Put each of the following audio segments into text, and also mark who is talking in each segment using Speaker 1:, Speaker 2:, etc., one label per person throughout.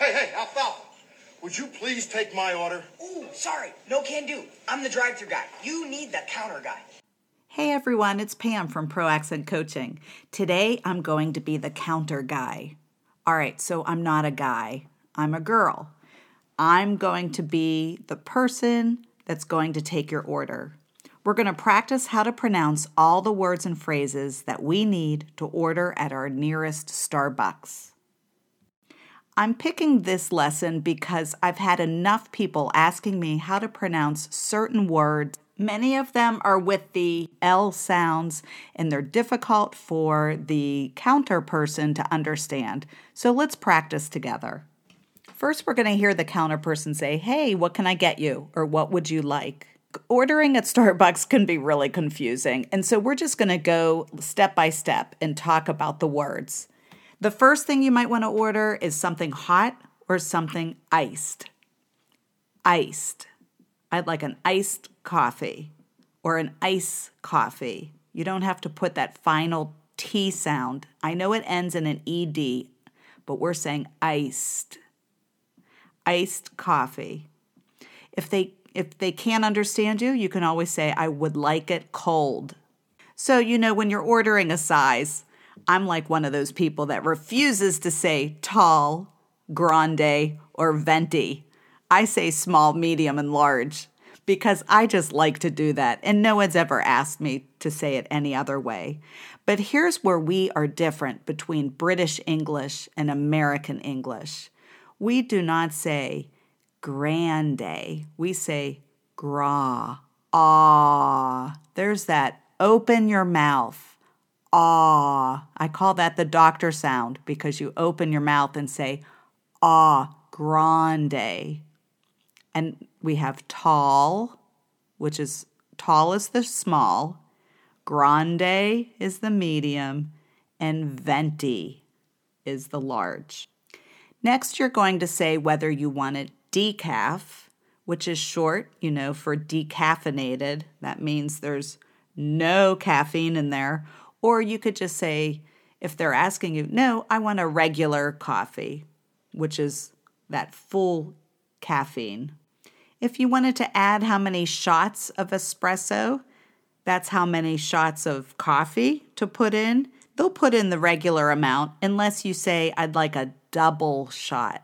Speaker 1: Hey, hey, Alfalfa, would you please take my order?
Speaker 2: Ooh, sorry. No can do. I'm the drive through guy. You need the counter guy.
Speaker 3: Hey everyone, it's Pam from Pro Accent Coaching. Today I'm going to be the counter guy. All right, so I'm not a guy, I'm a girl. I'm going to be the person that's going to take your order. We're going to practice how to pronounce all the words and phrases that we need to order at our nearest Starbucks. I'm picking this lesson because I've had enough people asking me how to pronounce certain words. Many of them are with the L sounds and they're difficult for the counter person to understand. So let's practice together. First, we're going to hear the counter person say, Hey, what can I get you? Or what would you like? Ordering at Starbucks can be really confusing. And so we're just going to go step by step and talk about the words. The first thing you might want to order is something hot or something iced. Iced. I'd like an iced coffee or an ice coffee. You don't have to put that final T sound. I know it ends in an ED, but we're saying iced. Iced coffee. If they if they can't understand you, you can always say, I would like it cold. So, you know, when you're ordering a size, I'm like one of those people that refuses to say tall, grande, or venti. I say small, medium, and large because I just like to do that, and no one's ever asked me to say it any other way. But here's where we are different between British English and American English. We do not say grande. We say gra, ah. There's that open your mouth, ah. I call that the doctor sound because you open your mouth and say ah, grande. And we have tall, which is tall is the small, grande is the medium, and venti is the large. Next, you're going to say whether you want it decaf, which is short, you know, for decaffeinated. That means there's no caffeine in there. Or you could just say, if they're asking you, no, I want a regular coffee, which is that full caffeine. If you wanted to add how many shots of espresso, that's how many shots of coffee to put in. They'll put in the regular amount unless you say, I'd like a double shot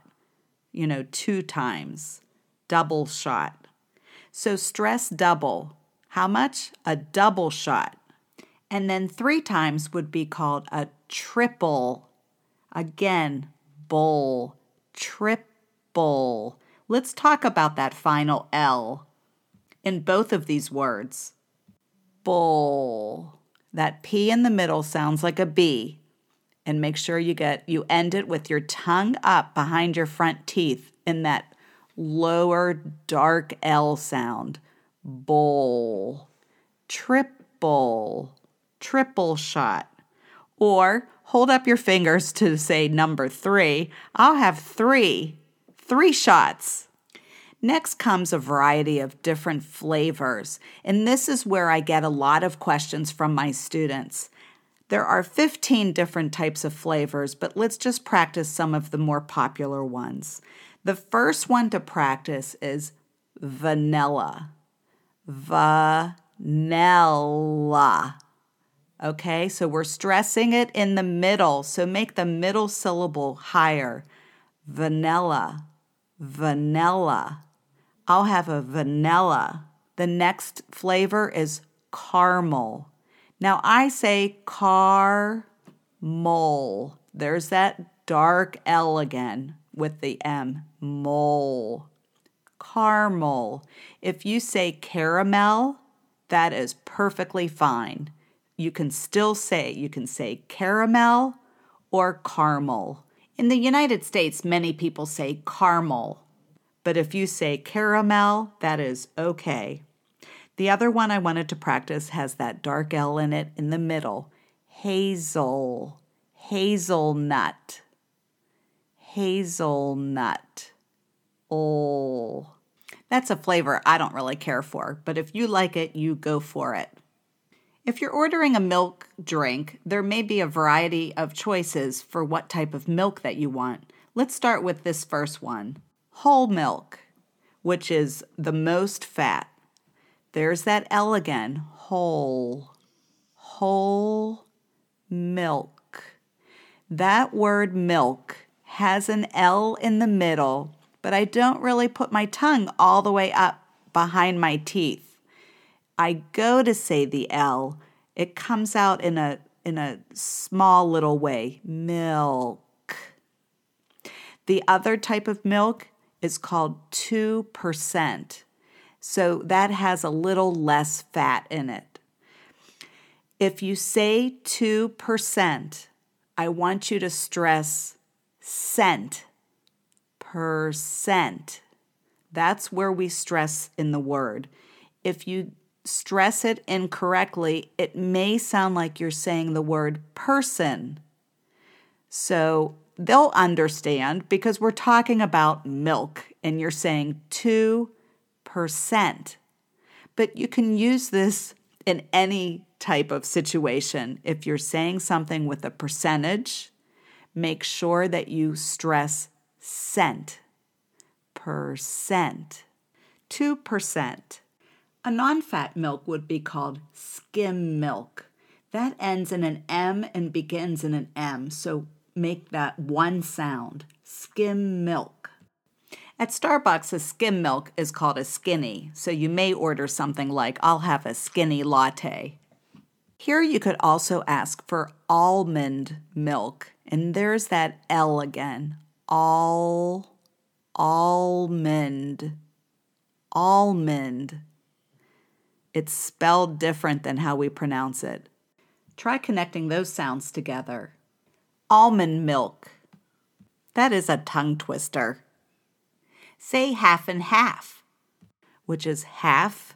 Speaker 3: you know, two times, double shot. So stress double. How much? A double shot. And then three times would be called a triple. Again, bowl, triple. Let's talk about that final L in both of these words. Bowl. That P in the middle sounds like a B and make sure you get you end it with your tongue up behind your front teeth in that lower dark L sound. Bowl, triple, triple shot. Or hold up your fingers to say number three. I'll have three, three shots. Next comes a variety of different flavors, and this is where I get a lot of questions from my students. There are 15 different types of flavors, but let's just practice some of the more popular ones. The first one to practice is vanilla. Vanilla. Okay, so we're stressing it in the middle, so make the middle syllable higher. Vanilla. Vanilla. I'll have a vanilla. The next flavor is caramel. Now I say car mole. There's that dark L again with the M. Mole. Caramel. If you say caramel, that is perfectly fine. You can still say, you can say caramel or caramel. In the United States, many people say caramel. But if you say caramel, that is okay. The other one I wanted to practice has that dark L in it in the middle. Hazel, hazelnut, hazelnut. Oh, that's a flavor I don't really care for, but if you like it, you go for it. If you're ordering a milk drink, there may be a variety of choices for what type of milk that you want. Let's start with this first one whole milk, which is the most fat. There's that L again whole, whole milk. That word milk has an L in the middle, but I don't really put my tongue all the way up behind my teeth. I go to say the L, it comes out in a in a small little way. Milk. The other type of milk is called 2%. So that has a little less fat in it. If you say 2%, I want you to stress cent, percent. That's where we stress in the word. If you stress it incorrectly, it may sound like you're saying the word person. So they'll understand because we're talking about milk and you're saying 2%. But you can use this in any type of situation. If you're saying something with a percentage, make sure that you stress cent, percent, 2%. A non fat milk would be called skim milk. That ends in an M and begins in an M, so make that one sound skim milk. At Starbucks, a skim milk is called a skinny, so you may order something like, I'll have a skinny latte. Here you could also ask for almond milk, and there's that L again. All, almond, almond. It's spelled different than how we pronounce it. Try connecting those sounds together almond milk. That is a tongue twister. Say half and half, which is half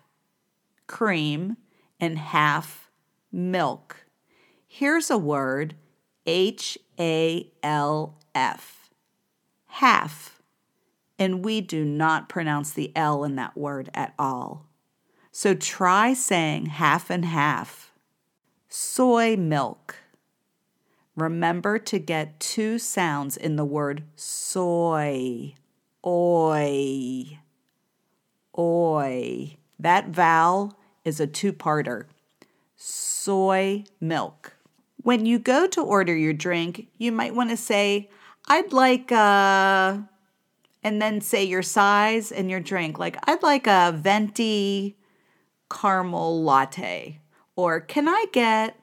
Speaker 3: cream and half milk. Here's a word H A L F. Half. And we do not pronounce the L in that word at all. So try saying half and half. Soy milk. Remember to get two sounds in the word soy. Oi. Oi. That vowel is a two parter. Soy milk. When you go to order your drink, you might want to say, I'd like a, and then say your size and your drink. Like, I'd like a venti caramel latte. Or, can I get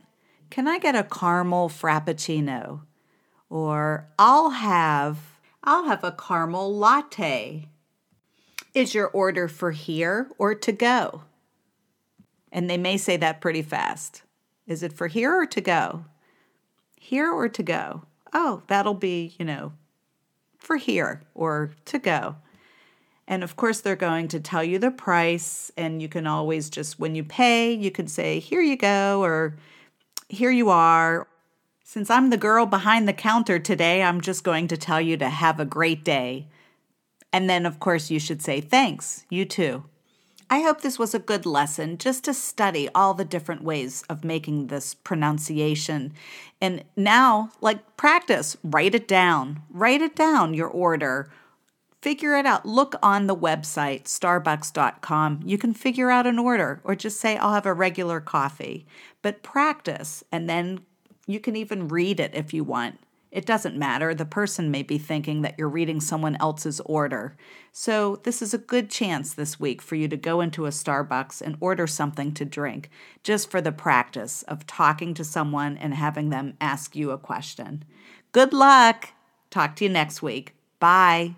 Speaker 3: can I get a caramel frappuccino? Or I'll have I'll have a caramel latte. Is your order for here or to go? And they may say that pretty fast. Is it for here or to go? Here or to go? Oh, that'll be, you know, for here or to go. And of course, they're going to tell you the price, and you can always just, when you pay, you can say, here you go, or here you are. Since I'm the girl behind the counter today, I'm just going to tell you to have a great day. And then, of course, you should say thanks. You too. I hope this was a good lesson just to study all the different ways of making this pronunciation. And now, like practice, write it down. Write it down, your order. Figure it out. Look on the website, starbucks.com. You can figure out an order or just say, I'll have a regular coffee but practice and then you can even read it if you want. It doesn't matter. The person may be thinking that you're reading someone else's order. So, this is a good chance this week for you to go into a Starbucks and order something to drink just for the practice of talking to someone and having them ask you a question. Good luck. Talk to you next week. Bye.